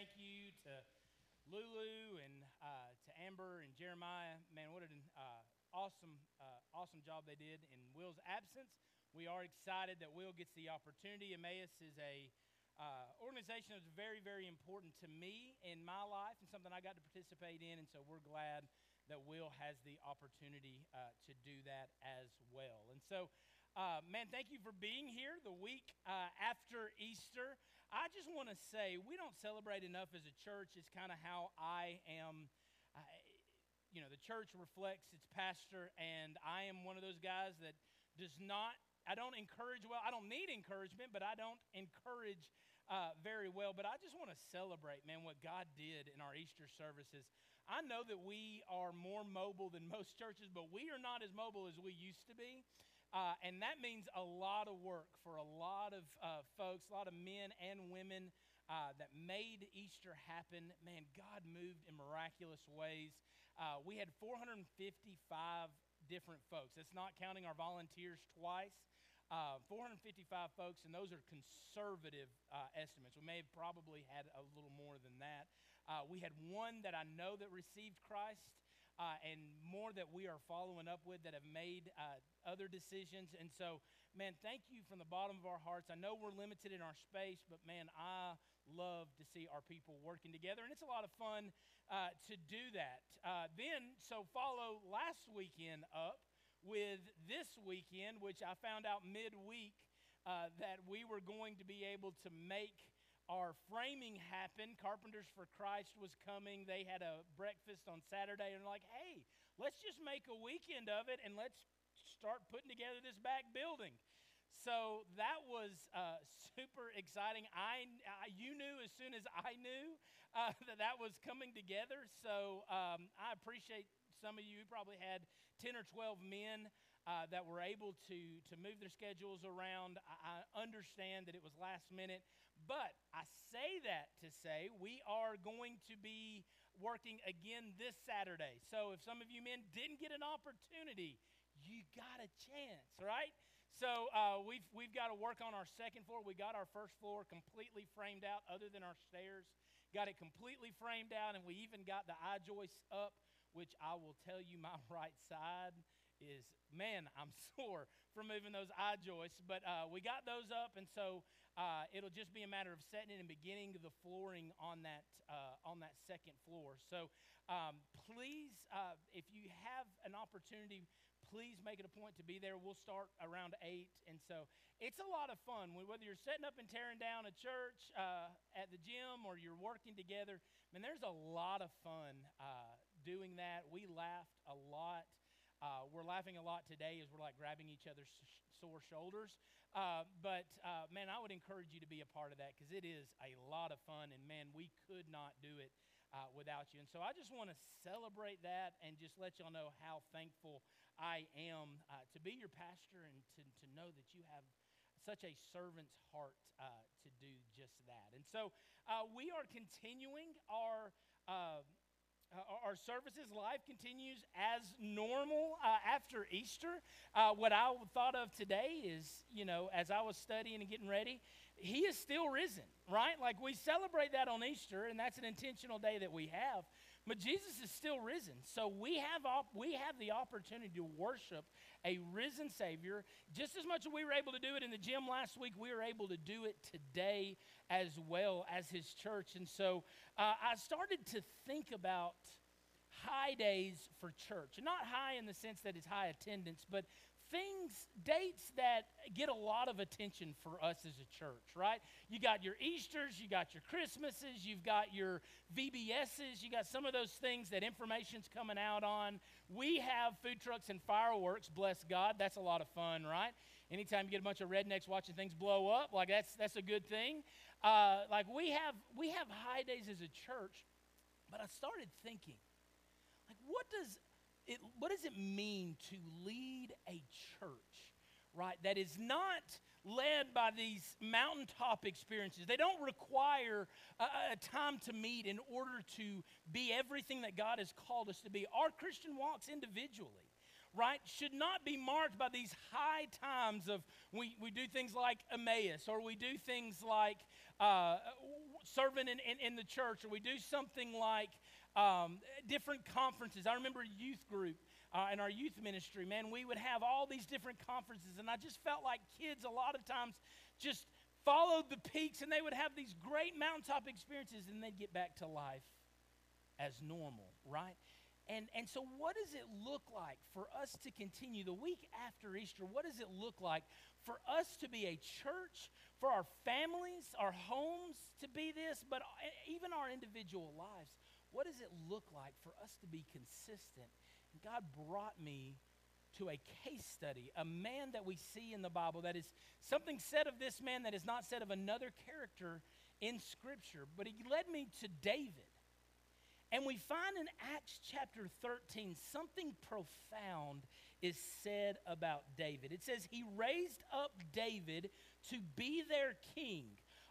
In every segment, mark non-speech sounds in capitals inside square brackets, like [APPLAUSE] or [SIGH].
thank you to Lulu and uh, to Amber and Jeremiah. Man, what an uh, awesome, uh, awesome job they did in Will's absence. We are excited that Will gets the opportunity. Emmaus is a uh, organization that's very, very important to me in my life and something I got to participate in. And so we're glad that Will has the opportunity uh, to do that as well. And so, uh, man, thank you for being here the week after Easter. I just want to say we don't celebrate enough as a church. It's kind of how I am. Uh, you know, the church reflects its pastor, and I am one of those guys that does not I don't encourage well. I don't need encouragement, but I don't encourage uh, very well. But I just want to celebrate, man, what God did in our Easter services. I know that we are more mobile than most churches, but we are not as mobile as we used to be. Uh, and that means a lot of work for a lot of uh, folks, a lot of men and women uh, that made Easter happen. Man, God moved in miraculous ways. Uh, we had 455 different folks. That's not counting our volunteers twice. Uh, 455 folks, and those are conservative uh, estimates. We may have probably had a little more than that. We had one that I know that received Christ, uh, and more that we are following up with that have made uh, other decisions. And so, man, thank you from the bottom of our hearts. I know we're limited in our space, but man, I love to see our people working together, and it's a lot of fun uh, to do that. then, so follow last weekend up with this weekend, which I found out midweek uh, that we were going to be able to make our framing happened. Carpenters for Christ was coming. They had a breakfast on Saturday and like, hey, let's just make a weekend of it and let's start putting together this back building. So that was uh, [LAUGHS] super exciting. I, I, you knew as soon as I knew uh, [LAUGHS] that that was coming together. So um, I appreciate some of you probably had 10 or 12 men uh, that were able to, to move their schedules around. I, I understand that it was last minute, but I say that to say we are going to be working again this Saturday. So if some of you men didn't get an opportunity, you got a chance, right? So uh, we've, we've got to work on our second floor. We got our first floor completely framed out, other than our stairs. Got it completely framed out, and we even got the I-joists up which I will tell you my [LAUGHS] right side is, man, I'm [LAUGHS] sore from moving those I-joists. But uh, we got those up, and so uh, it'll just be a matter of setting it and beginning the flooring on that, uh, on that second floor. So um, please, uh, if you have an opportunity, please make it a point to be there. We'll start around 8. And so it's a lot of fun. Whether you're setting up and tearing down a church uh, at the gym or you're working together, I mean, there's a lot of fun uh, doing that. We laughed a lot. Uh, we're laughing a lot today as we're like grabbing each other's sore shoulders. Uh, but uh, man, I would encourage you to be a part of that because it is a lot of fun. And man, we could not do it uh, without you. And so I just want to celebrate that and just let y'all know how thankful I am uh, to be your pastor and to, to know that you have such a servant's heart uh, to do just that. And so we are continuing our uh, our services, life continues as normal uh, after Easter. Uh, what I thought of today is, you know, as I was studying and getting ready, he is still risen, right? Like we celebrate that on Easter, and that's an intentional day that we have. But Jesus is still risen. So we have, op- we have the opportunity to worship a risen Savior. Just as much as we were able to do it in the gym last week, we are able to do it today as well as His church. And so uh, I started to think about high days for church. Not high in the sense that it's high attendance, but things, dates that get a lot of attention for us as a church, right? You got your Easters, you got your Christmases, you've got your VBSs, you got some of those things that information's coming out on. We have food trucks and fireworks, bless God. That's a lot of fun, right? Anytime you get a bunch of rednecks watching things blow up, like that's, that's a good thing. Uh, like we have, we have high days as a church, but I started thinking, like what does it, what does it mean to lead right, that is not led by these mountaintop experiences? They don't require a, a time to meet in order to be everything that God has called us to be. Our Christian walks individually right, should not be marked by these high times of we, we do things like Emmaus, or we do things like uh, serving in, in, in, the church, or we do something like um, different conferences. I remember a youth group uh, in our youth ministry, man, we would have all these different conferences, and I just felt like kids a lot of times just followed the peaks and they would have these great mountaintop experiences and they'd get back to life as normal, right? And, and so, what does it look like for us to continue the week after Easter? What does it look like for us to be a church, for our families, our homes to be this, but even our individual lives? What does it look like for us to be consistent? God brought me to a case study, a man that we see in the Bible that is something said of this man that is not said of another character in Scripture. But he led me to David. And we find in Acts chapter 13 something profound is said about David. It says, He raised up David to be their king,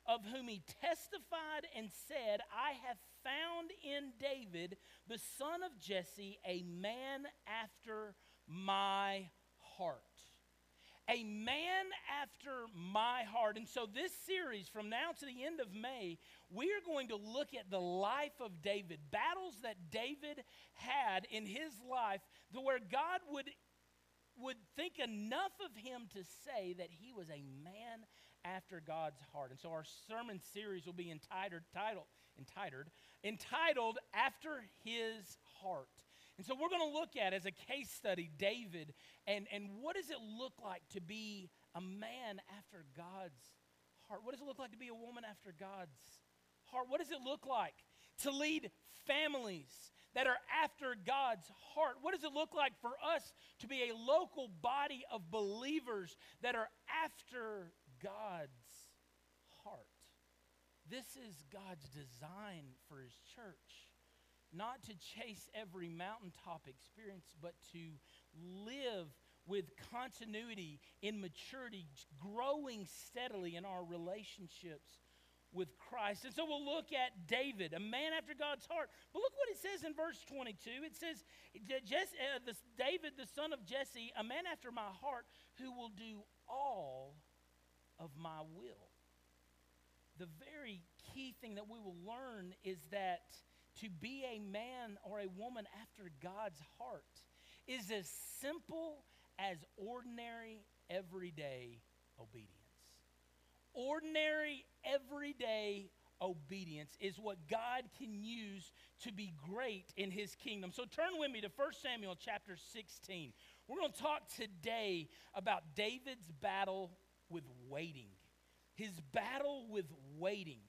of whom he testified and said, I have found in David, the son of Jesse, a man after my heart. A man after my heart. And so, this series, from now to the end of May, we are going to look at the life of David, battles that David had in his life, where God would, would think enough of him to say that he was a man after God's heart. And so, our sermon series will be entitled, titled, entitled, entitled After His Heart. And so we're going to look at as a case study David and, and what does it look like to be a man after God's heart? What does it look like to be a woman after God's heart? What does it look like to lead families that are after God's heart? What does it look like for us to be a local body of believers that are after God's? This is God's design for his church not to chase every mountaintop experience, but to live with continuity in maturity, growing steadily in our relationships with Christ. And so we'll look at David, a man after God's heart. But look what it says in verse 22. It says, uh, David, the son of Jesse, a man after my heart, who will do all of my will. The very key thing that we will learn is that to be a man or a woman after God's heart is as simple as ordinary, everyday obedience. Ordinary, everyday obedience is what God can use to be great in his kingdom. So turn with me to 1 Samuel chapter 16. We're going to talk today about David's battle with waiting. His battle with waiting.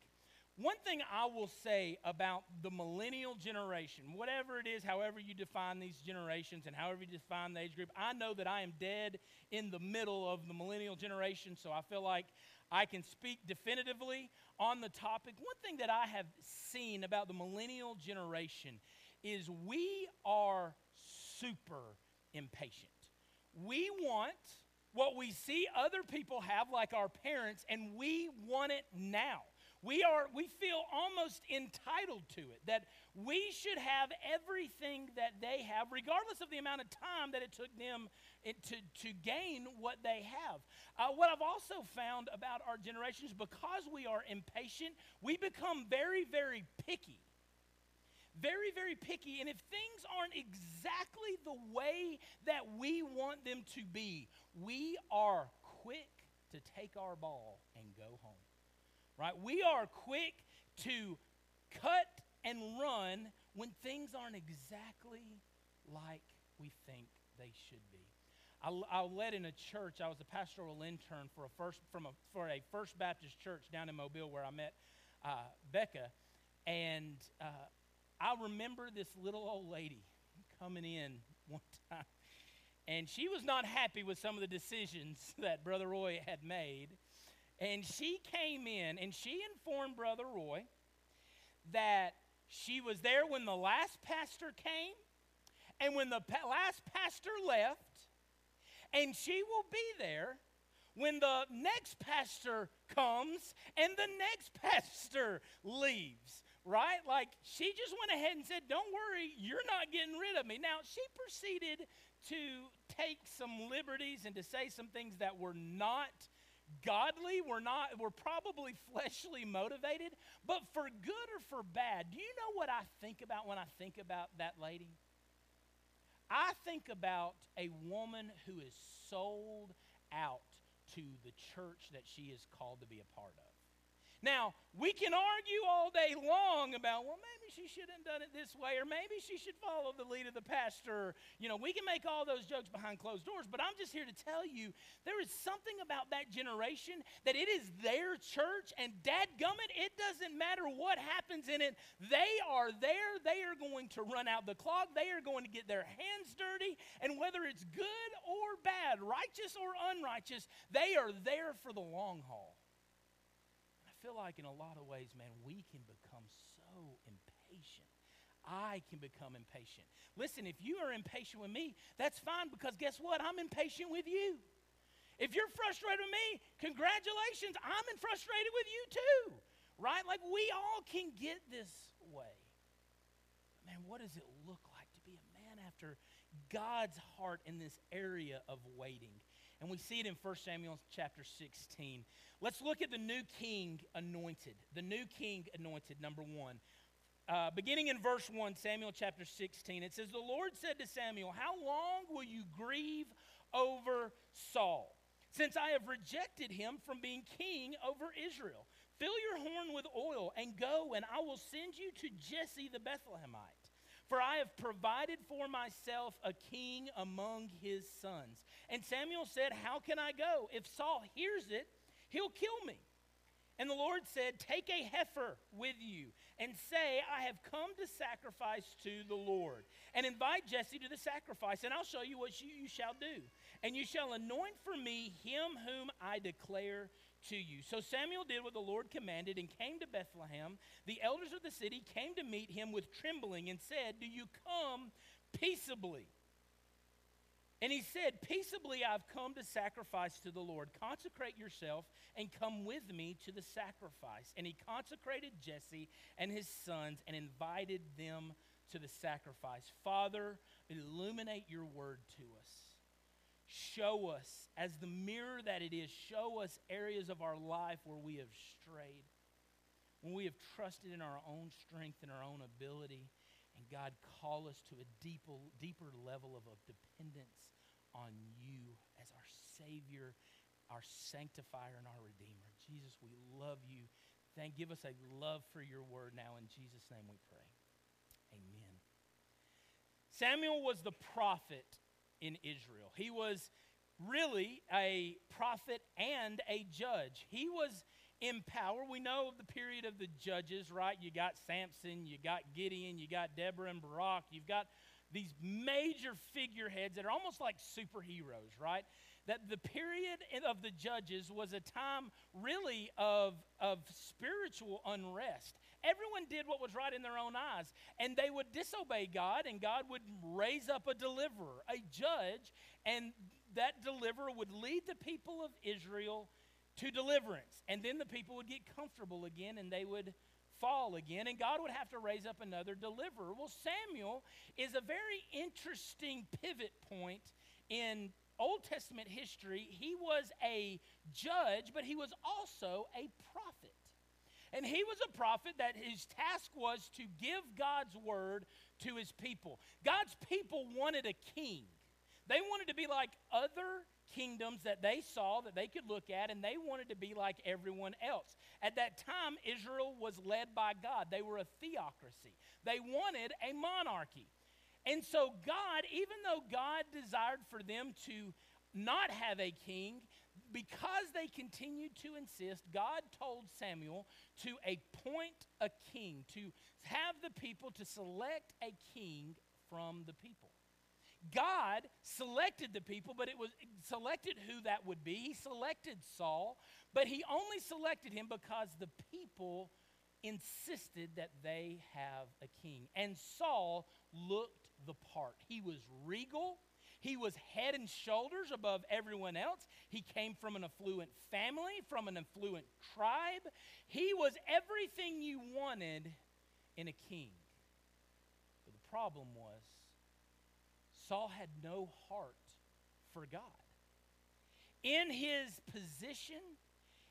One thing I will say about the millennial generation, whatever it is, however you define these generations and however you define the age group, I know that I am dead in the middle of the millennial generation, so I feel like I can speak definitively on the topic. One thing that I have seen about the millennial generation is we are super impatient. We want what we see other people have, like our parents, and we want it now. We, are, we feel almost entitled to it, that we should have everything that they have, regardless of the amount of time that it took them to, to gain what they have. Uh, what I've also found about our generations, because we are impatient, we become very, very picky. Very, very picky. And if things aren't exactly the way that we want them to be, we are quick to take our ball and go home right? We are quick to cut and run when things aren't exactly like we think they should be. I, I led in a church. I was a pastoral intern for a first from a for a First Baptist church down in Mobile where I met uh, Becca, and uh, I remember this little old lady coming in one [LAUGHS] time, and she was not happy with some of the decisions [LAUGHS] that Brother Roy had made. And she came in and she informed Brother Roy that she was there when the last pastor came and when the pa- last pastor left, and she will be there when the next pastor comes and the next [LAUGHS] pastor leaves. Right? Like she just went ahead and said, Don't worry, you're not getting rid of me. Now, she proceeded to take some liberties and to say some things that were not godly, were not were probably [LAUGHS] fleshly motivated, but for good or for bad. Do you know what I think about when I think about that lady? I think about a woman who is sold out to the church that she is called to be a part of. Now, we can argue all day long about, well, maybe she shouldn't have done it this way, or maybe she should follow the lead of the pastor. You know, we can make all those jokes behind closed doors, but I'm just here to tell you there is something about that generation that it is their church, and dadgummit, it doesn't matter what happens in it. They are there. They are going to run out the clock. They are going to get their hands dirty, and whether it's good or bad, righteous or unrighteous, they are there for the long haul feel like in a lot of ways, man, we can become so impatient. I can become impatient. Listen, if you are impatient with me, that's fine because guess what? I'm impatient with you. If you're frustrated with me, congratulations, I'm frustrated with you too. Right? Like we all can get this way. Man, what does it look like to be a man after God's heart in this area of waiting? And we see it in 1 Samuel chapter 16. Let's look at the new king anointed. The new king anointed, number one. Uh, beginning in verse 1, Samuel chapter 16, it says, The Lord said to Samuel, How long will you grieve over Saul, since I have rejected him from being king over Israel? Fill your horn with oil and go, and I will send you to Jesse the Bethlehemite. For I have provided for myself a king among his sons. And Samuel said, How can I go? If Saul hears it, he'll kill me. And the Lord said, Take a heifer with you and say, I have come to sacrifice to the Lord. And invite Jesse to the sacrifice, and I'll show you what you, you shall do. And you shall anoint for me him whom I declare to you. So Samuel did what the Lord commanded and came to Bethlehem. The elders of the city came to meet him with trembling and said, Do you come peaceably? And he said, Peaceably I've come to sacrifice to the Lord. Consecrate yourself and come with me to the sacrifice. And he consecrated Jesse and his sons and invited them to the sacrifice. Father, illuminate your word to us. Show us, as the mirror that it is, show us areas of our life where we have strayed, when we have trusted in our own strength and our own ability. And God, call us to a deeper, deeper level of, of dependence on you as our Savior, our sanctifier, and our Redeemer. Jesus, we love you. Thank, give us a love for your word now. In Jesus' name we pray. Amen. Samuel was the prophet in Israel. He was really a prophet and a judge. He was in power. We know of the period of the judges, right? You got Samson, you got Gideon, you got Deborah and Barak, you've got these major figureheads that are almost like superheroes, right? That the period of the judges was a time really of, of spiritual unrest. Everyone did what was right in their own eyes, and they would disobey God, and God would raise up a deliverer, a judge, and that deliverer would lead the people of Israel to deliverance. And then the people would get comfortable again, and they would fall again, and God would have to raise up another deliverer. Well, Samuel is a very interesting pivot point in Old Testament history. He was a judge, but he was also a prophet. And he was a prophet that his task was to give God's word to his people. God's people wanted a king. They wanted to be like other kingdoms that they saw that they could look at, and they wanted to be like everyone else. At that time, Israel was led by God, they were a theocracy, they wanted a monarchy. And so, God, even though God desired for them to not have a king, because they continued to insist, God told Samuel to appoint a king, to have the people to select a king from the people. God selected the people, but it was selected who that would be. He selected Saul, but he only selected him because the people insisted that they have a king. And Saul looked the part. He was regal. He was head and shoulders above everyone else. He came from an affluent family, from an affluent tribe. He was everything you wanted in a king. But the problem was, Saul had no heart for God. In his position,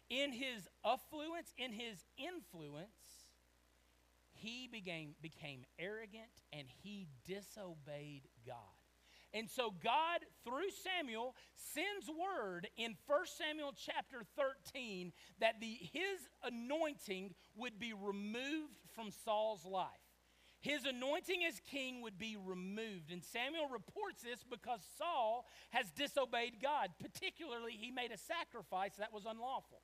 in his affluence, in his influence, he became, became arrogant and he disobeyed God. And so God, through Samuel, sends word in 1 Samuel chapter 13 that the, his anointing would be removed from Saul's life. His anointing as king would be removed. And Samuel reports this because Saul has disobeyed God. Particularly, he made a sacrifice that was unlawful.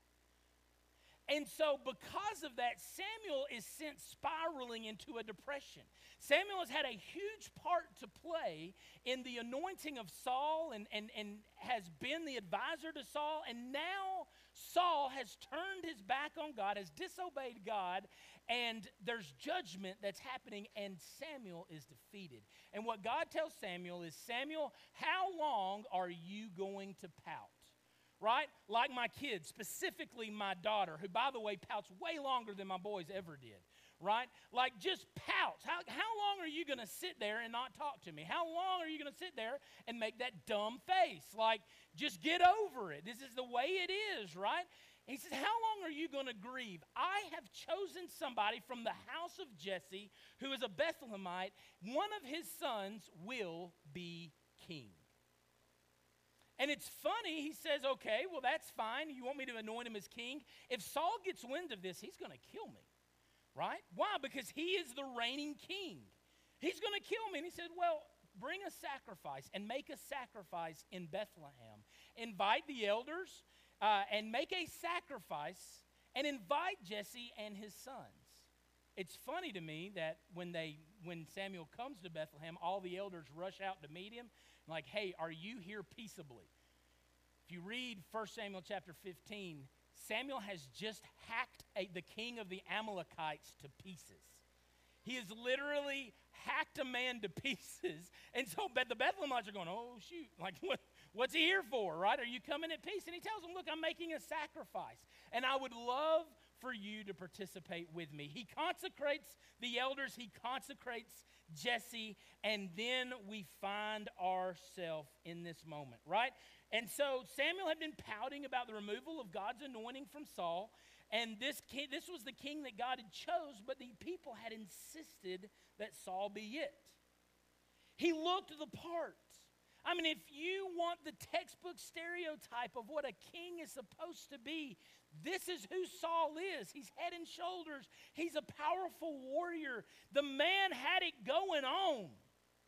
And so, because of that, Samuel is sent spiraling into a depression. Samuel has had a huge part to play in the anointing of Saul and, and, and has been the advisor to Saul. And now Saul has turned his back on God, has disobeyed God, and there's judgment that's happening, and Samuel is defeated. And what God tells Samuel is Samuel, how long are you going to pout? right? Like my kids, specifically my daughter, who, by the way, pouts way longer than my boys ever did, right? Like just pouts. How, how long are you going to sit there and not talk to me? How long are you going to sit there and make that dumb face? Like, just get over it. This is the way it is, right? he says, How long are you going to grieve? I have chosen somebody from the house of Jesse who is a Bethlehemite. One of his sons will be king. And it's funny, he says, okay, well, that's fine. You want me to anoint him as king? If Saul gets wind of this, he's going to kill me, right? Why? Because he is the reigning king. He's going to kill me. And he said, well, bring a sacrifice and make a sacrifice in Bethlehem. Invite the elders uh, and make a sacrifice and invite Jesse and his sons. It's funny to me that when they when Samuel comes to Bethlehem, all the elders rush out to meet him like, hey, are you here peaceably? If you read 1 Samuel chapter 15, Samuel has just hacked a, the king of the Amalekites to pieces. He has literally hacked a man to [LAUGHS] pieces. And so the Bethlehemites are going, oh, shoot. Like, what, what's he here for, right? Are you coming at peace? And he tells them, look, I'm making a sacrifice. And I would love for you to participate with me. He consecrates the elders, he consecrates Jesse, and then we find ourselves in this moment, right? And so Samuel had been pouting about the removal of God's anointing from Saul, and this, king, this was the king that God had chose, but the people had insisted that Saul be it. He looked the part. I mean, if you want the textbook stereotype of what a king is supposed to be, this is who Saul is. He's head and shoulders. He's a powerful warrior. The man had it going on,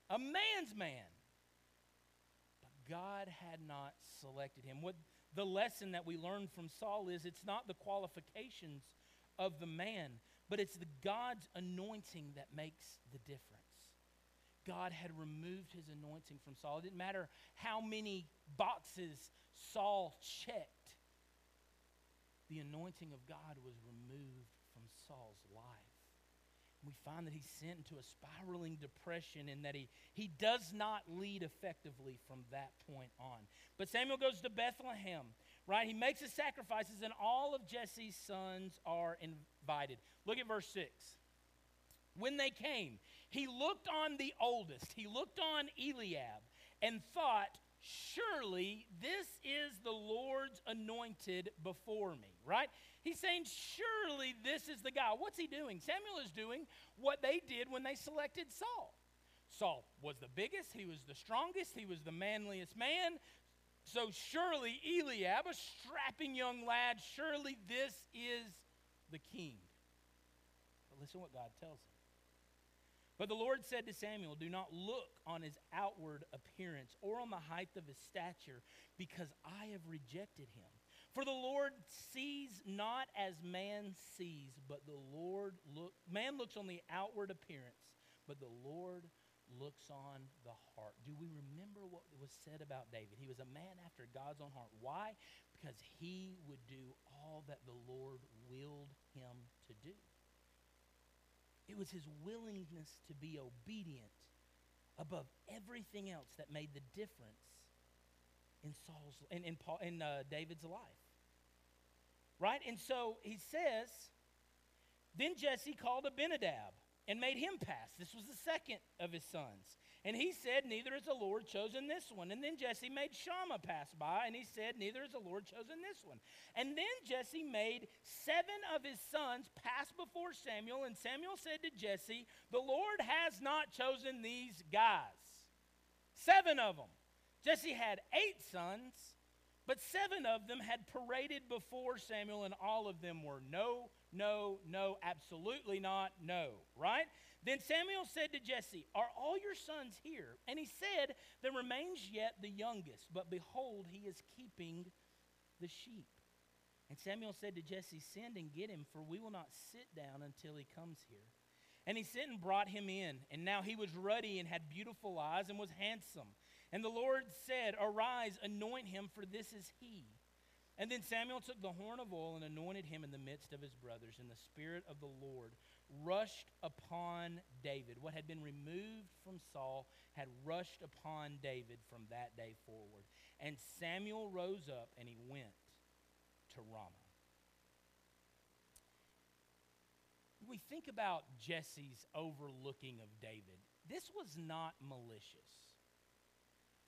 a man's man. But God had not selected him. What the lesson that we learn from Saul is it's not the qualifications of the man, but it's the God's anointing that makes the difference. God had removed his anointing from Saul. It didn't matter how many boxes Saul checked the anointing of God was removed from Saul's life. We find that he's sent into a spiraling depression and that he, he does not lead effectively from that point on. But Samuel goes to Bethlehem, right? He makes his sacrifices, and all of Jesse's sons are invited. Look at verse 6. When they came, he looked on the oldest, he looked on Eliab, and thought, Surely this is the Lord's anointed before me, right? He's saying, Surely this is the guy. What's he doing? Samuel is doing what they did when they selected Saul. Saul was the biggest, he was the strongest, he was the manliest man. So surely Eliab, a strapping young lad, surely this is the king. But listen what God tells him. But the Lord said to Samuel, Do not look on his outward appearance or on the height of his stature, because I have rejected him. For the Lord sees not as man sees, but the Lord look man looks on the outward appearance, but the Lord looks on the heart. Do we remember what was said about David? He was a man after God's own heart. Why? Because he would do all that the Lord willed him to do. It was his willingness to be obedient above everything else that made the difference in Saul's in, in, Paul, in uh, David's life. Right? And so he says, then Jesse called Abinadab and made him pass. This was the second of his sons. And he said, Neither has the Lord chosen this one. And then Jesse made Shammah pass by, and he said, Neither has the Lord chosen this one. And then Jesse made seven of his sons pass before Samuel, and Samuel said to Jesse, The Lord has not chosen these guys. Seven of them. Jesse had eight sons, but seven of them had paraded before Samuel, and all of them were no, no, no, absolutely not, no, right? Then Samuel said to Jesse, Are all your sons here? And he said, There remains yet the youngest, but behold, he is keeping the sheep. And Samuel said to Jesse, Send and get him, for we will not sit down until he comes here. And he sent and brought him in. And now he was ruddy and had beautiful eyes and was handsome. And the Lord said, Arise, anoint him, for this is he. And then Samuel took the horn of oil and anointed him in the midst of his brothers. And the Spirit of the Lord rushed upon David. What had been removed from Saul had rushed upon David from that day forward. And Samuel rose up and he went to Ramah. We think about Jesse's overlooking of David. This was not malicious.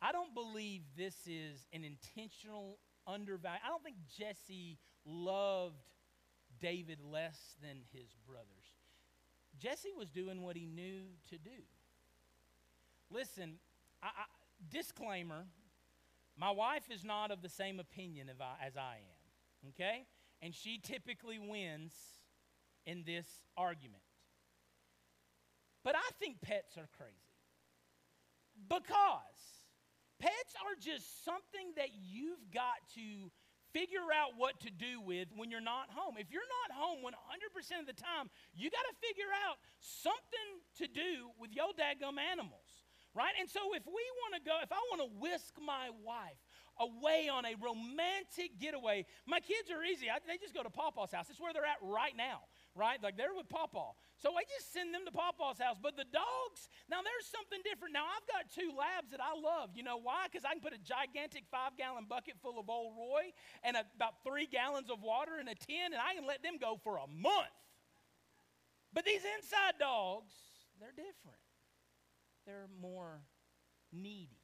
I don't believe this is an intentional undervalue. I don't think Jesse loved David less than his brothers. Jesse was doing what he knew to do. Listen, I, I, disclaimer my wife is not of the same opinion I, as I am, okay? And she typically wins in this argument. But I think pets are crazy because pets are just something that you've got to figure out what to do with when you're not home. If you're not home 100% of the time, you got to figure out something to do with your daggum animals, right? And so if we want to go, if I want to whisk my wife away on a romantic getaway, my kids are easy. I, they just go to Pawpaw's house. It's where they're at right now right? Like they're with Pawpaw. So I just send them to Pawpaw's house. But the dogs, now there's something different. Now I've got two labs that I love. You know why? Because I can put a gigantic five gallon bucket full of Old Roy and a, about three gallons of water in a tin, and I can let them go for a month. But these inside dogs, they're different. They're more needy.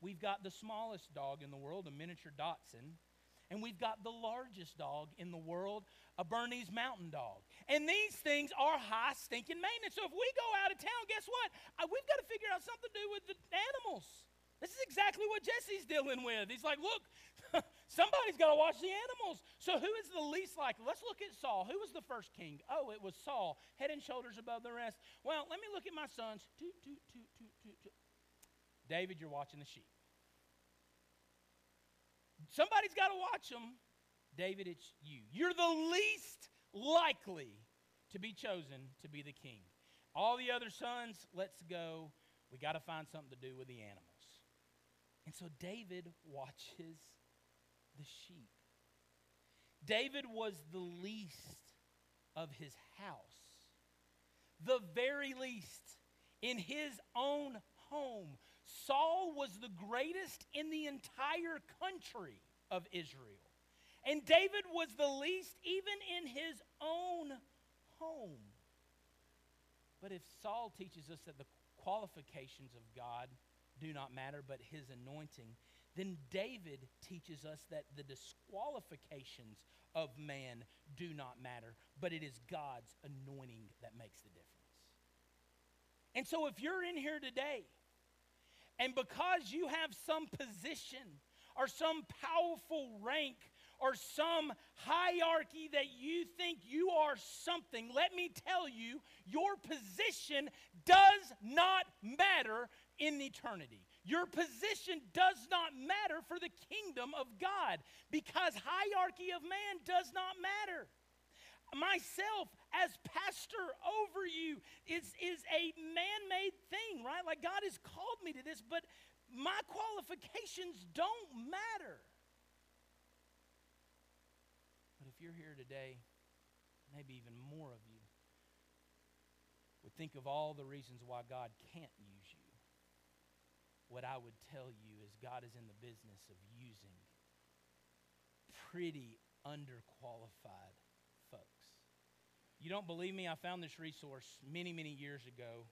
We've got the smallest dog in the world, a miniature Dachshund, and we've got the largest dog in the world, a Bernese mountain dog. And these things are high stinking maintenance. So if we go out of town, guess what? We've got to figure out something to do with the animals. This is exactly what Jesse's dealing with. He's like, look, [LAUGHS] somebody's got to watch the animals. So who is the least likely? Let's look at Saul. Who was the first king? Oh, it was Saul, head and shoulders above the rest. Well, let me look at my sons. Toot, toot, toot. David, you're watching the sheep. Somebody's got to watch them. David, it's you. You're the least likely to be chosen to be the king. All the other sons, let's go. We got to find something to do with the animals. And so David watches the sheep. David was the least of his house, the very least in his own home. Saul was the greatest in the entire country of Israel. And David was the least even in his own home. But if Saul teaches us that the qualifications of God do not matter, but his anointing, then David teaches us that the disqualifications of man do not matter, but it is God's anointing that makes the difference. And so if you're in here today, and because you have some position or some powerful rank or some hierarchy that you think you are something, let me tell you, your position does not matter in eternity. Your position does not matter for the kingdom of God because hierarchy of man does not matter. Myself as pastor over you is, is a man made thing, right? Like God has called me to this, but my qualifications don't matter. But if you're here today, maybe even more of you, would think of all the reasons why God can't use you, what I would tell you is God is in the business of using pretty underqualified. You don't believe me? I found this resource many, many years ago.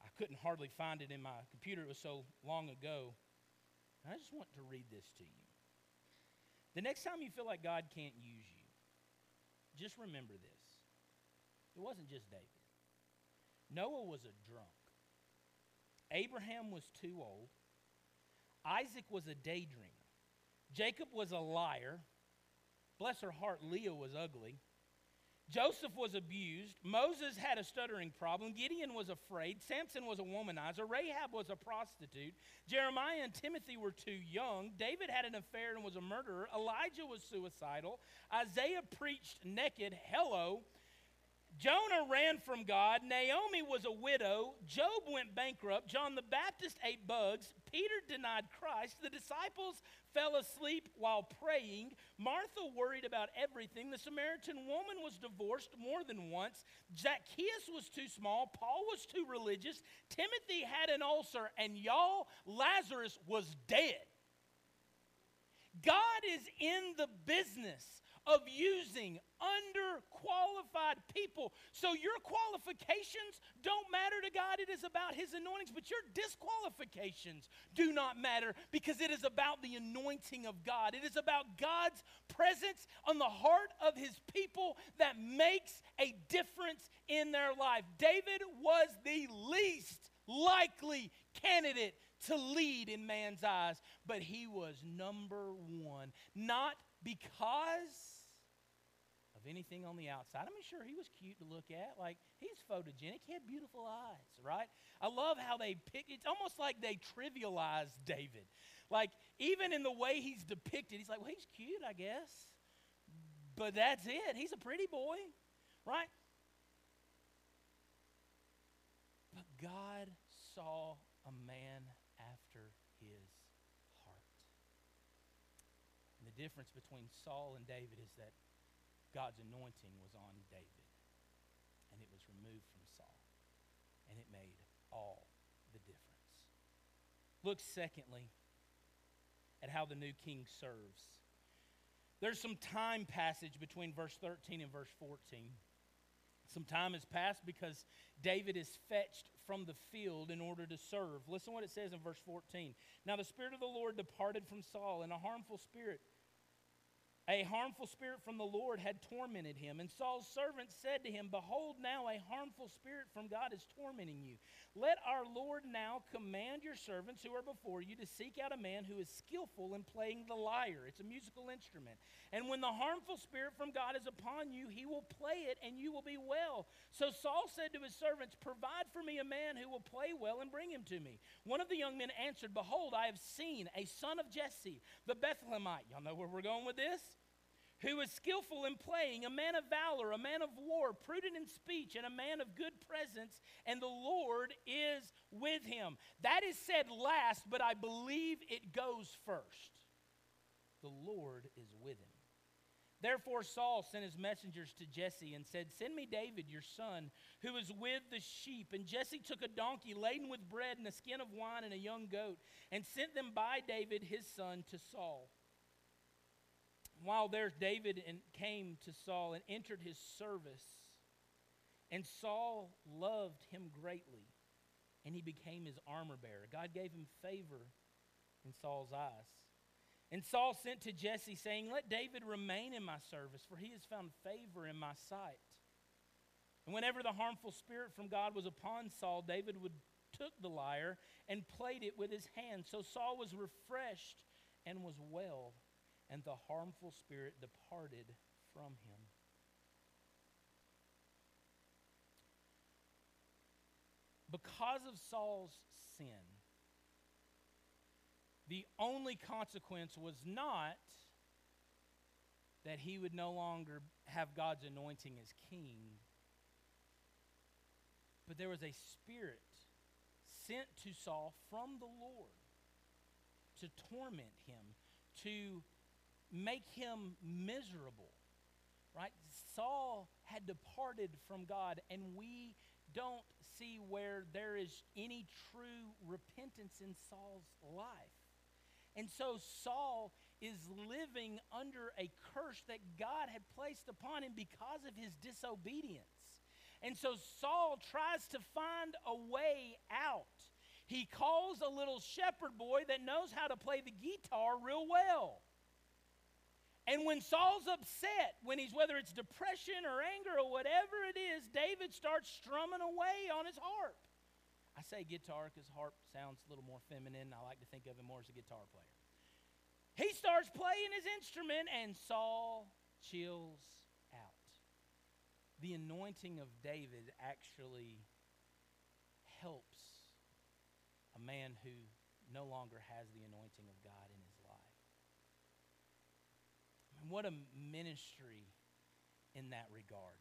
I couldn't hardly find it in my computer, it was so long ago. I just want to read this to you. The next time you feel like God can't use you, just remember this. It wasn't just David. Noah was a drunk. Abraham was too old. Isaac was a daydreamer. Jacob was a liar. Bless her heart, Leah was ugly. Joseph was abused. Moses had a stuttering problem. Gideon was afraid. Samson was a womanizer. Rahab was a prostitute. Jeremiah and Timothy were too young. David had an affair and was a murderer. Elijah was suicidal. Isaiah preached naked. Hello. Jonah ran from God. Naomi was a widow. Job went bankrupt. John the Baptist ate bugs. Peter denied Christ. The disciples fell asleep while praying. Martha worried about everything. The Samaritan woman was divorced more than once. Zacchaeus was too small. Paul was too religious. Timothy had an ulcer. And y'all, Lazarus was dead. God is in the business of using underqualified people. So your qualifications don't matter to God. It is about His anointings, but your disqualifications do not matter because it is about the anointing of God. It is about God's presence on the heart of His people that makes a difference in their life. David was the least likely candidate to lead in man's eyes, but he was number one. Not because of anything on the outside. I mean, sure, he was cute to look at. Like, he's photogenic. He had beautiful eyes, right? I love how they pick, it's almost like they trivialize David. Like, even in the way he's depicted, he's like, well, he's cute, I guess. But that's it. He's a pretty boy, right? But God saw a man after his heart. And the difference between Saul and David is that God's anointing was on David, and it was removed from Saul, and it made all the difference. Look, secondly, at how the new king serves. There's some time passage between verse 13 and verse 14. Some time has passed because David is fetched from the field in order to serve. Listen what it says in verse 14. Now the Spirit of the Lord departed from Saul, and a harmful spirit a harmful spirit from the Lord had tormented him. And Saul's servant said to him, Behold, now a harmful spirit from God is tormenting you. Let our Lord now command your servants who are before you to seek out a man who is skillful in playing the lyre. It's a musical instrument. And when the harmful spirit from God is upon you, he will play it and you will be well. So Saul said to his servants, Provide for me a man who will play well and bring him to me. One of the young men answered, Behold, I have seen a son of Jesse, the Bethlehemite. Y'all know where we're going with this? Who is skillful in playing, a man of valor, a man of war, prudent in speech, and a man of good presence, and the Lord is with him. That is said last, but I believe it goes first. The Lord is with him. Therefore, Saul sent his messengers to Jesse and said, Send me David, your son, who is with the sheep. And Jesse took a donkey laden with bread and a skin of wine and a young goat, and sent them by David, his son, to Saul while there, David came to Saul and entered his service. And Saul loved him greatly, and he became his armor bearer. God gave him favor in Saul's eyes. And Saul sent to Jesse, saying, Let David remain in my service, for he has found favor in my sight. And whenever the harmful spirit from God was upon Saul, David would took the lyre and played it with his hand. So Saul was refreshed and was well and the harmful spirit departed from him. Because of Saul's sin, the only consequence was not that he would no longer have God's anointing as king, but there was a spirit sent to Saul from the Lord to torment him, to make him miserable. Right? Saul had departed from God, and we don't see where there is any true repentance in Saul's life. And so Saul is living under a curse that God had placed upon him because of his disobedience. And so Saul tries to find a way out. He calls a little shepherd boy that knows how to play the guitar real well. And when Saul's upset, when he's whether it's depression or anger or whatever it is, David starts strumming away on his harp. I say guitar because harp sounds a little more feminine. I like to think of him more as a guitar player. He starts playing his instrument, and Saul chills out. The anointing of David actually helps a man who no longer has the anointing of God in his life. What a ministry in that regard.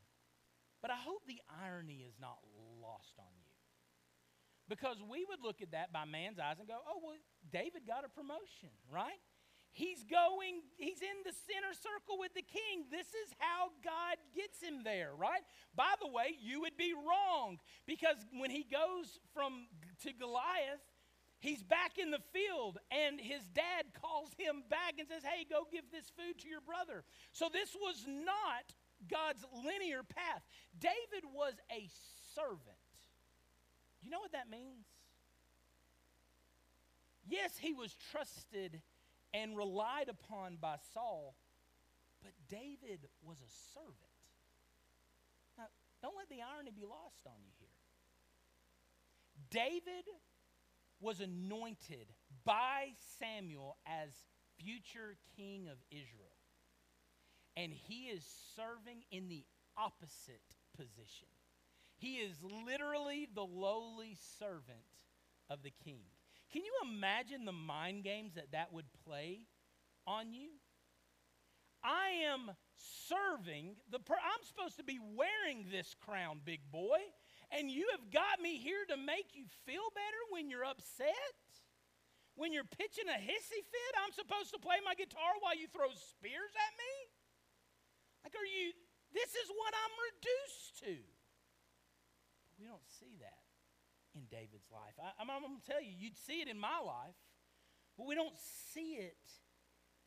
But I hope the irony is not lost on you. Because we would look at that by man's eyes and go, oh, well, David got a promotion, right? He's going, he's in the center circle with the king. This is how God gets him there, right? By the way, you would be wrong because when he goes from to Goliath, he's back in the field and his dad calls him back and says, "Hey, go give this food to your brother." So this was not God's linear path. David was a servant. You know what that means? Yes, he was trusted and relied upon by Saul, but David was a servant. Now, don't let the irony be lost on you here. David was anointed by Samuel as future king of Israel. And he is serving in the opposite position. He is literally the lowly servant of the king. Can you imagine the mind games that that would play on you? I am serving the I'm supposed to be wearing this crown, big boy, and you have got me here to make you feel better when you're upset? When you're pitching a hissy fit, I'm supposed to play my guitar while you throw spears at me? Like are you this is what I'm reduced to. But we don't see that in David's life. I, am going to tell you, you'd see it in my life, but we don't see it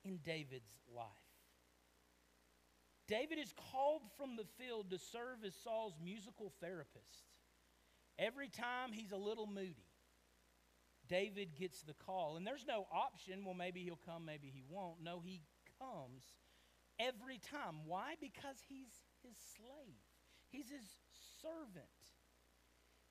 in David's life. David is called from the field to serve as Saul's musical therapist. Every time he's a little moody, David gets the call. And there's no option, well, maybe he'll come, maybe he won't. No, he comes every time. Why? Because he's his slave, he's his servant.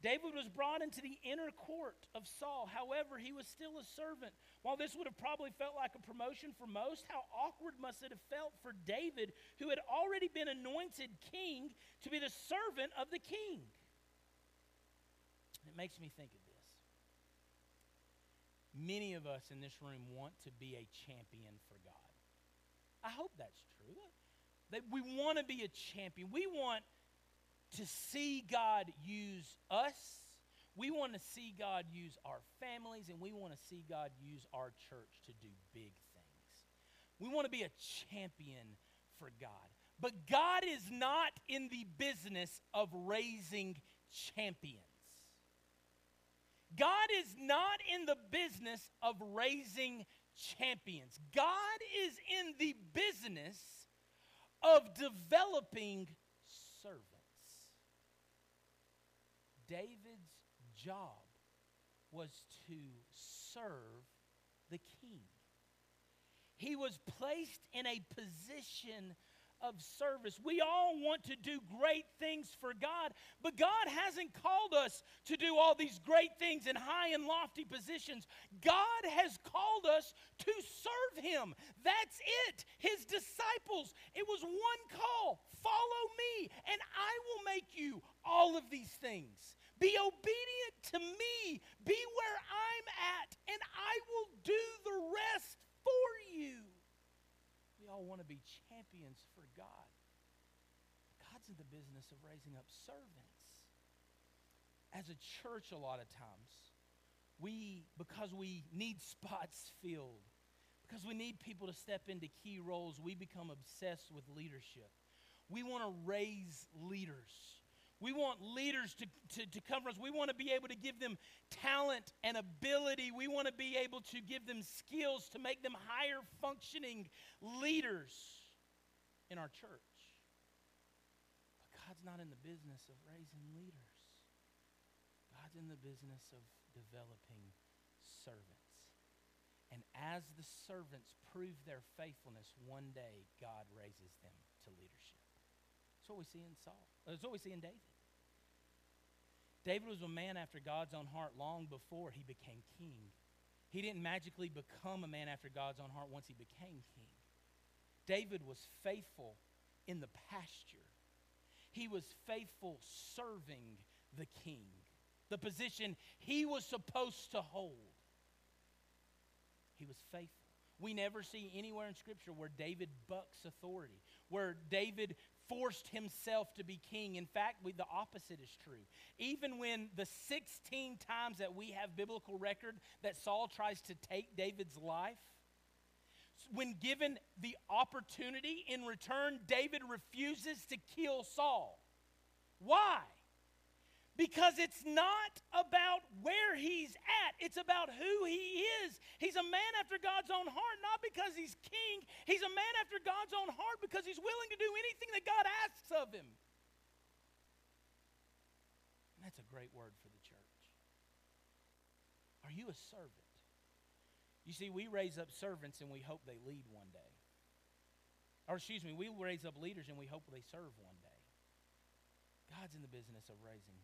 David was brought into the inner court of Saul. However, he was still a servant. While this would have probably felt like a promotion for most, how awkward must it have felt for David, who had already been anointed king, to be the servant of the king? It makes me think of this. Many of us in this room want to be a champion for God. I hope that's true. That we want to be a champion. We want to see God use us. We want to see God use our families, and we want to see God use our church to do big things. We want to be a champion for God. But God is not in the business of raising champions. God is not in the business of raising champions. God is in the business of developing servants. David's job was to serve the king. He was placed in a position of service. We all want to do great things for God, but God hasn't called us to do all these great things in high and lofty positions. God has called us to serve Him. That's it. His disciples, it was one call follow me, and I will make you all of these things. Be obedient to me. Be where I'm at, and I will do the rest for you. We all want to be champions for God. God's in the business of raising up servants. As a church, a lot of times, we, because we need [LAUGHS] spots filled, because we need people to step into key roles, we become obsessed with leadership. We want to raise leaders. We want leaders to, to, to come from us. We want to be able to give them talent and ability. We want to be able to give them skills to make them higher functioning leaders in our church. But God's not in the business of raising leaders, God's in the business of developing servants. And as the servants prove their faithfulness, one day God raises them to leadership. That's what we see in Saul. That's what we see in David. David was a man after God's own heart long before he became king. He didn't magically become a man after God's own heart once he became king. David was faithful in the pasture, he was faithful serving the king, the position he was supposed to hold. He was faithful. We never see anywhere in Scripture where David bucks authority, where David forced himself to be king. In fact, we, the opposite is true. Even when the 16 times that we have biblical record that Saul tries to take David's life, when given the opportunity in return, David refuses to kill Saul. Why? Because it's not about where he's at, it's about who he is. He's a man after God's own heart, not because he's king. He's a man after God's own heart because he's willing to do anything that God asks of him. And that's a great word for the church. Are you a servant? You see, we raise up servants and we hope they lead one day. Or, excuse me, we raise up leaders and we hope they serve one day. God's in the business of raising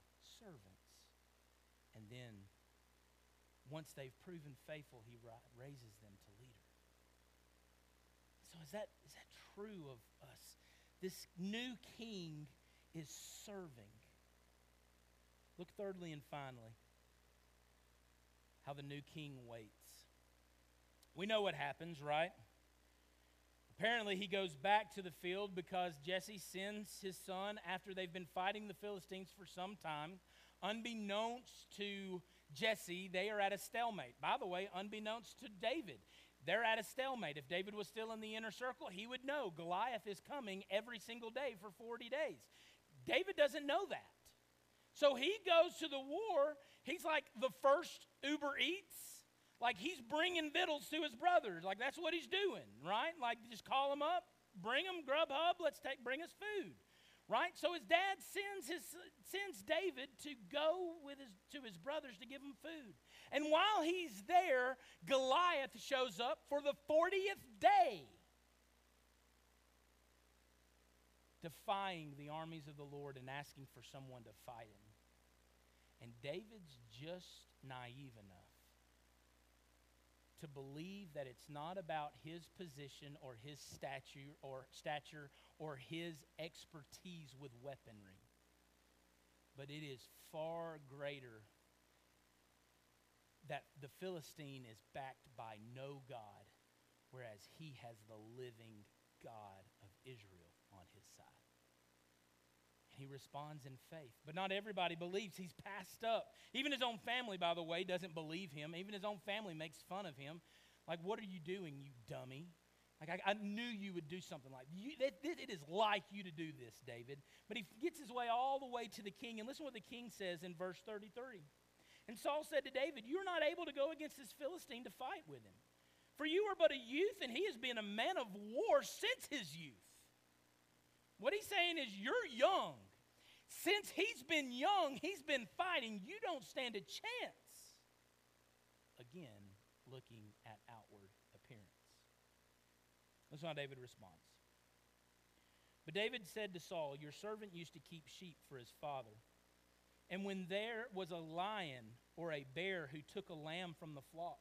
servants. And then, once they've proven faithful, he raises them to leader. So, is that, is that true of us? This new king is serving. Look, thirdly and finally, how the new king waits. We know what happens, right? Apparently, he goes back to the field because Jesse sends his son after they've been fighting the Philistines for some time. Unbeknownst to Jesse, they are at a stalemate. By the way, unbeknownst to David, they're at a stalemate. If David was still in the inner circle, he would know Goliath is coming every single day for 40 days. David doesn't know that. So he goes to the war. He's like the first Uber Eats like he's bringing victuals to his brothers. Like that's what he's doing, right? Like just call them up, bring them Grubhub. Let's take bring us food, right? So his dad sends his sends David to go with his to his brothers to give him food. And while he's there, Goliath shows up for the 40th day. Defying the armies of the Lord and asking for someone to fight him. And David's just naive enough to believe that it's not about his position or his stature or stature or his expertise with weaponry but it is far greater that the Philistine is backed by no God, whereas he has the living God of Israel on his side. And He responds in faith. But not everybody believes. He's passed up. Even his own family, by the way, doesn't believe him. Even his own family makes fun of him. Like, what are you doing, you dummy? Like, I, I knew you would do something like you, it, is like you to do this, David. But he gets his way all the way to the king. And listen what the king says in verse 33. And Saul said to David, You're not able to go against this Philistine to fight with him. For you are but a youth, and he has been a man of war since his youth. What he's saying is, You're young. Since he's been young, he's been fighting. You don't stand a chance. Again, looking at outward appearance. Listen how David responds. But David said to Saul, Your servant used to keep sheep for his father. And when there was a lion or a bear who took a lamb from the flock,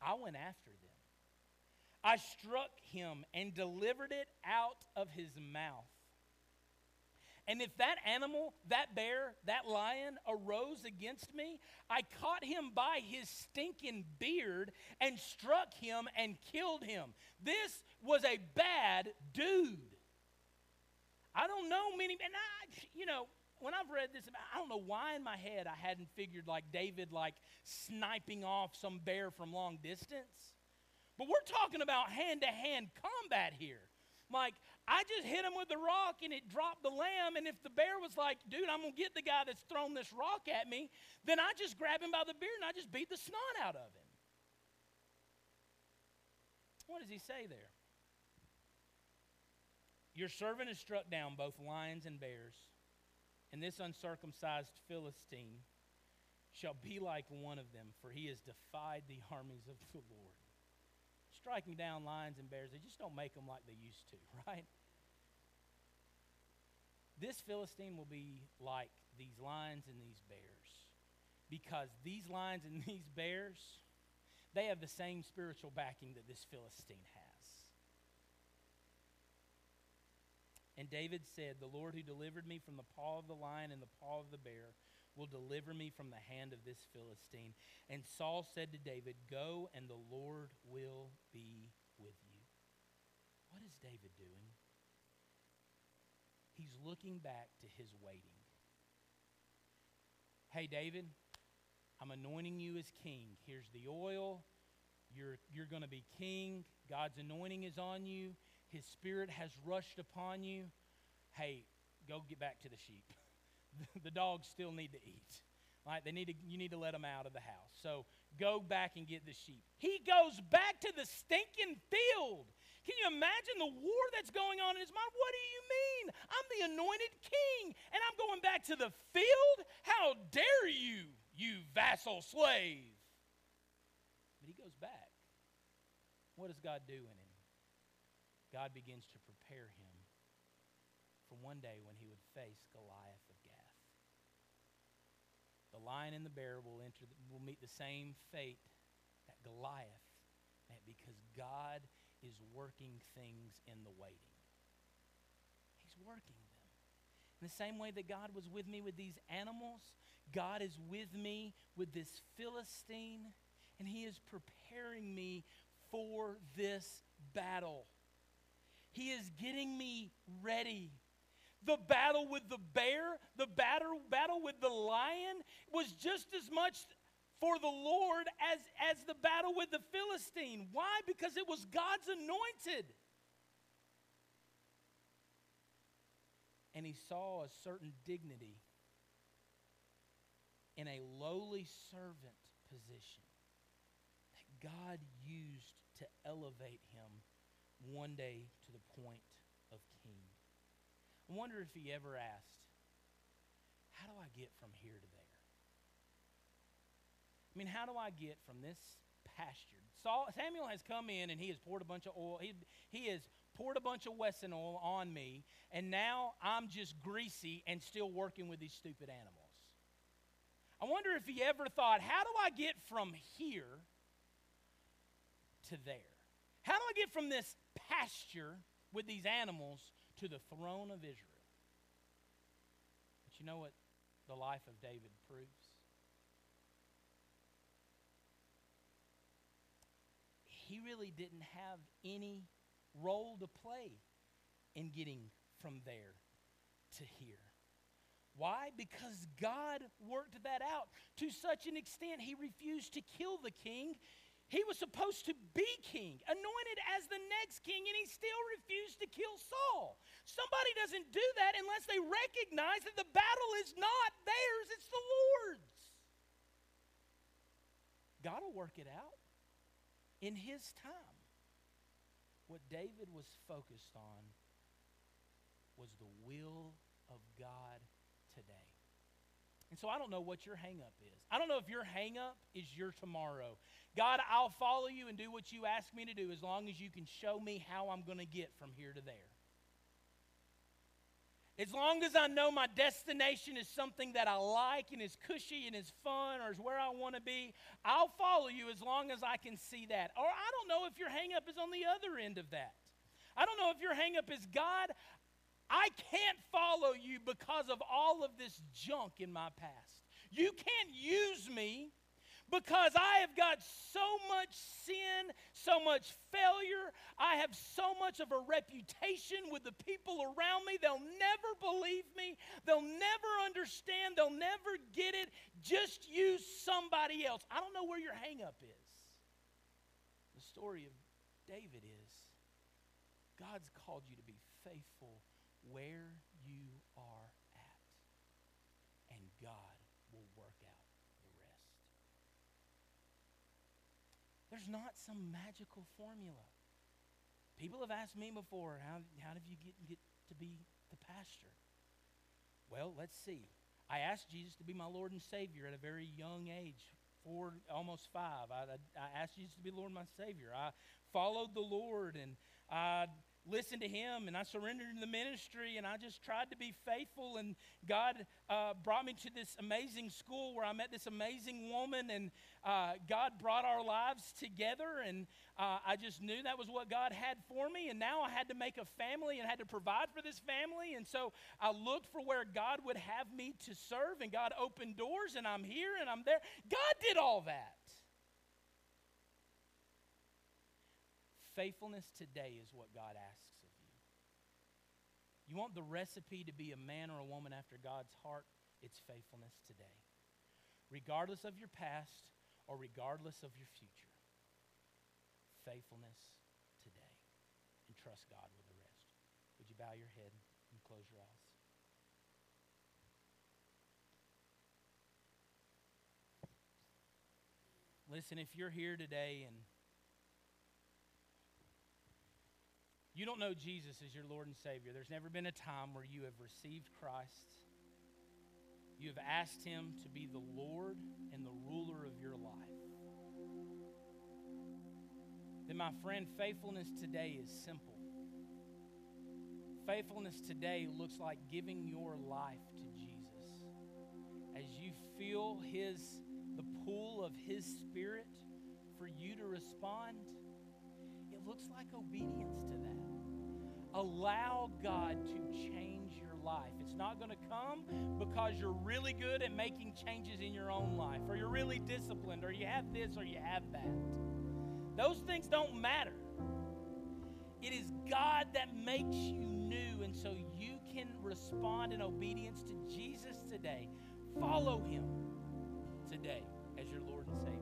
I went after them. I struck him and delivered it out of his mouth. And if that animal, that bear, that lion arose against me, I caught him by his stinking beard and struck him and killed him. This was a bad dude. I don't know many, and I, you know, when I've read this, I don't know why in my head I hadn't figured like David, like sniping off some bear from long distance. But we're talking about hand to hand combat here. like, I just hit him with the rock and it dropped the lamb. And if the bear was like, dude, I'm going to get the guy that's thrown this rock at me, then I just grab him by the beard and I just beat the snot out of him. What does he say there? Your servant has struck down both lions and bears, and this uncircumcised Philistine shall be like one of them, for he has defied the armies of the Lord striking down lions and bears, they just don't make them like they used to, [LAUGHS] right? This Philistine will be like these lions and these bears because these lions and [LAUGHS] these bears, they have the same spiritual backing that this Philistine has. And David said, The Lord who delivered me from the paw of the lion and the paw of the bear will deliver me from the hand of this Philistine. And Saul said to David, Go, and the Lord will be with you. What is David doing? He's looking back to his waiting. Hey, David, I'm anointing you as king. Here's the oil. You're, you're going to be king. God's anointing is on you. His spirit has rushed upon you. Hey, go get back to the sheep. [LAUGHS] the dogs still need to eat. Right? They need to, you need to let them out of the house. So go back and get the sheep. He goes back to the stinking field. Can you imagine the war that's going on in his mind? What do you mean? I'm the anointed king, and I'm going back to the field? How dare you, you vassal slave? But he goes back. What does God do in him? God begins to prepare him for one day when he would face Goliath of Gath. the lion and the bear will enter will meet the same fate that Goliath met because God is working things in the waiting. He's working them. In the same way that God was with me with these animals, God is with me with this Philistine, and He is preparing me for this battle. He is getting me ready the battle with the bear, the battle, battle with the lion was just as much for the Lord as, as the battle with the Philistine. Why? Because it was God's anointed. And he saw a certain dignity in a lowly servant position that God used to elevate him one day to the point of king. I wonder if he ever asked, How do I get from here to there? I mean, how do I get from this pasture? Saul, Samuel has come in and he has poured a bunch of oil. He, he has poured a bunch of Wesson oil on me, and now I'm just greasy and still working with these stupid animals. I wonder if he ever thought, How do I get from here to there? How do I get from this pasture with these animals to the throne of Israel. But you know what the life of David proves? He really didn't have any role to play in getting from there to here. Why? Because God worked that out to such an extent he refused to kill the king. He was supposed to be king, anointed as the next king, and he still refused to kill Saul. Somebody doesn't do that unless they recognize that the battle is not theirs, it's the Lord's. God will work it out in his time. What David was focused on was the will of God today. And so I don't know what your hangup is. I don't know if your hangup is your tomorrow. God, I'll follow you and do what you ask me to do as long as you can show me how I'm going to get from here to there. As long as I know my destination is something that I like and is cushy and is fun or is where I want to be, I'll follow you as long as I can see that. Or I don't know if your hangup is on the other end of that. I don't know if your hangup is God, I can't follow you because of all of this junk in my past. You can't use me because I have got so much sin, so much failure. I have so much of a reputation with the people around me. They'll never believe me, they'll never understand, they'll never get it. Just use somebody else. I don't know where your hangup is. The story of David is God's called you to be faithful where you are at. And God will work out the rest. There's not some magical formula. People have asked me before, how, how did you get, get to be the pastor? Well, let's see. I asked Jesus to be my Lord and Savior at a very young age, four, almost five. I, I, I asked Jesus to be Lord and my Savior. I followed the Lord and I listened to him and I surrendered in the ministry and I just tried to be faithful. And God uh, brought me to this amazing school where I met this amazing woman and uh, God brought our lives together. And uh, I just knew that was what God had for me. And now I had to make a family and had to provide for this family. And so I looked for where God would have me to serve and God opened doors and I'm here and I'm there. God did all that. Faithfulness today is what God asks of you. You want the recipe to be a man or a woman after God's heart? It's faithfulness today. Regardless of your past or regardless of your future, faithfulness today. And trust God with the rest. Would you bow your head and close your eyes? Listen, if you're here today and you don't know Jesus as your Lord and Savior, there's never been a time where you have received Christ. You have asked Him to be the Lord and the ruler of your life. Then, my friend, faithfulness today is simple. Faithfulness today looks like giving your life to Jesus. As you feel His, the pull of His Spirit for you to respond, it looks like obedience to that. Allow God to change your life. It's not going to come because you're really good at making changes in your own life, or you're really disciplined, or you have this, or you have that. Those things don't matter. It is God that makes you new, and so you can respond in obedience to Jesus today. Follow Him today as your Lord and Savior.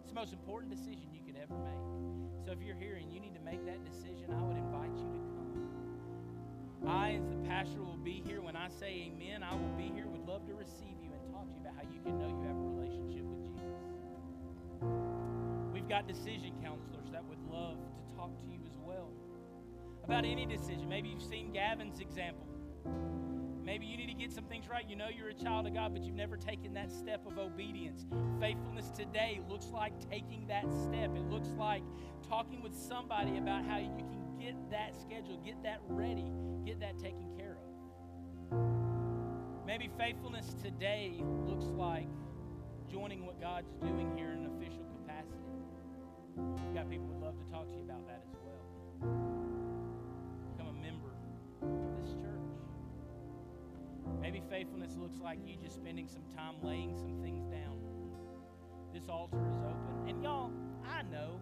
It's the most important decision you could ever make. So if you're here and you need to make that decision, I would invite you to. I, as the pastor, will be here. When I say amen, I will be here. Would love to receive you and talk to you about how you can know you have a relationship with Jesus. We've got decision counselors that would love to talk to you as well about any decision. Maybe you've seen Gavin's example. Maybe you need to get some things right. You know you're a child of God, but you've never taken that step of obedience. Faithfulness today looks like taking that step. It looks like talking with somebody about how you can get that schedule, get that ready, get that taken care of. Maybe faithfulness today looks like joining what God's doing here in an official capacity. We've got people would love to talk to you about that as well. Become a member of this church. Maybe faithfulness looks like you just spending some time laying some things down. This altar is open. And y'all, I know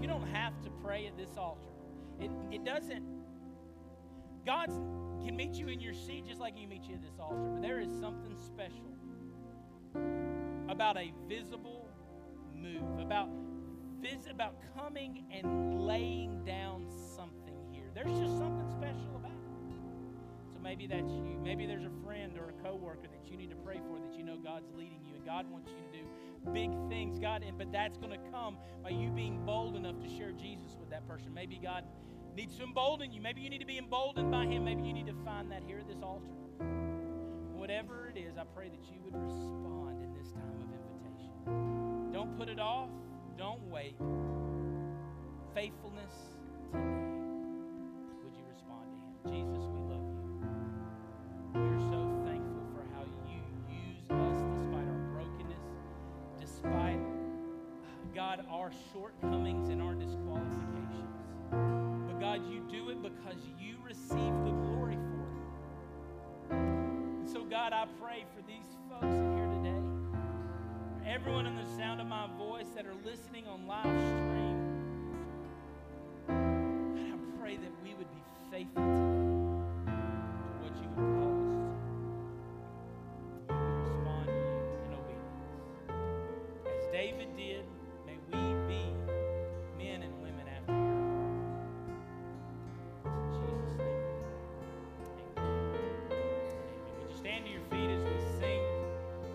you don't have to pray at this altar. It, it doesn't, God can meet you in your seat just like He meets you at this altar. But there is something special about a visible move, about, vis- about coming and laying down something here. There's just something special about it. So maybe that's you. Maybe there's a friend or a coworker that you need to pray for that you know God's leading you and God wants you to do big things. God, and but that's going to come by you being bold enough to share Jesus with that person. Maybe God needs to embolden you. Maybe you need to be emboldened by Him. Maybe you need to find that here at this altar. Whatever it is, I pray that you would respond in this time of invitation. Don't put it off. Don't wait. Faithfulness today. Would you respond to Him? Jesus, we love you. We are so thankful for how you use us despite our brokenness, despite, God, our shortcomings and our disqualifications. God, you do it because you receive the glory for it. And so, God, I pray for these folks here today, for everyone in the sound of my voice that are listening on live stream. God, I pray that we would be faithful today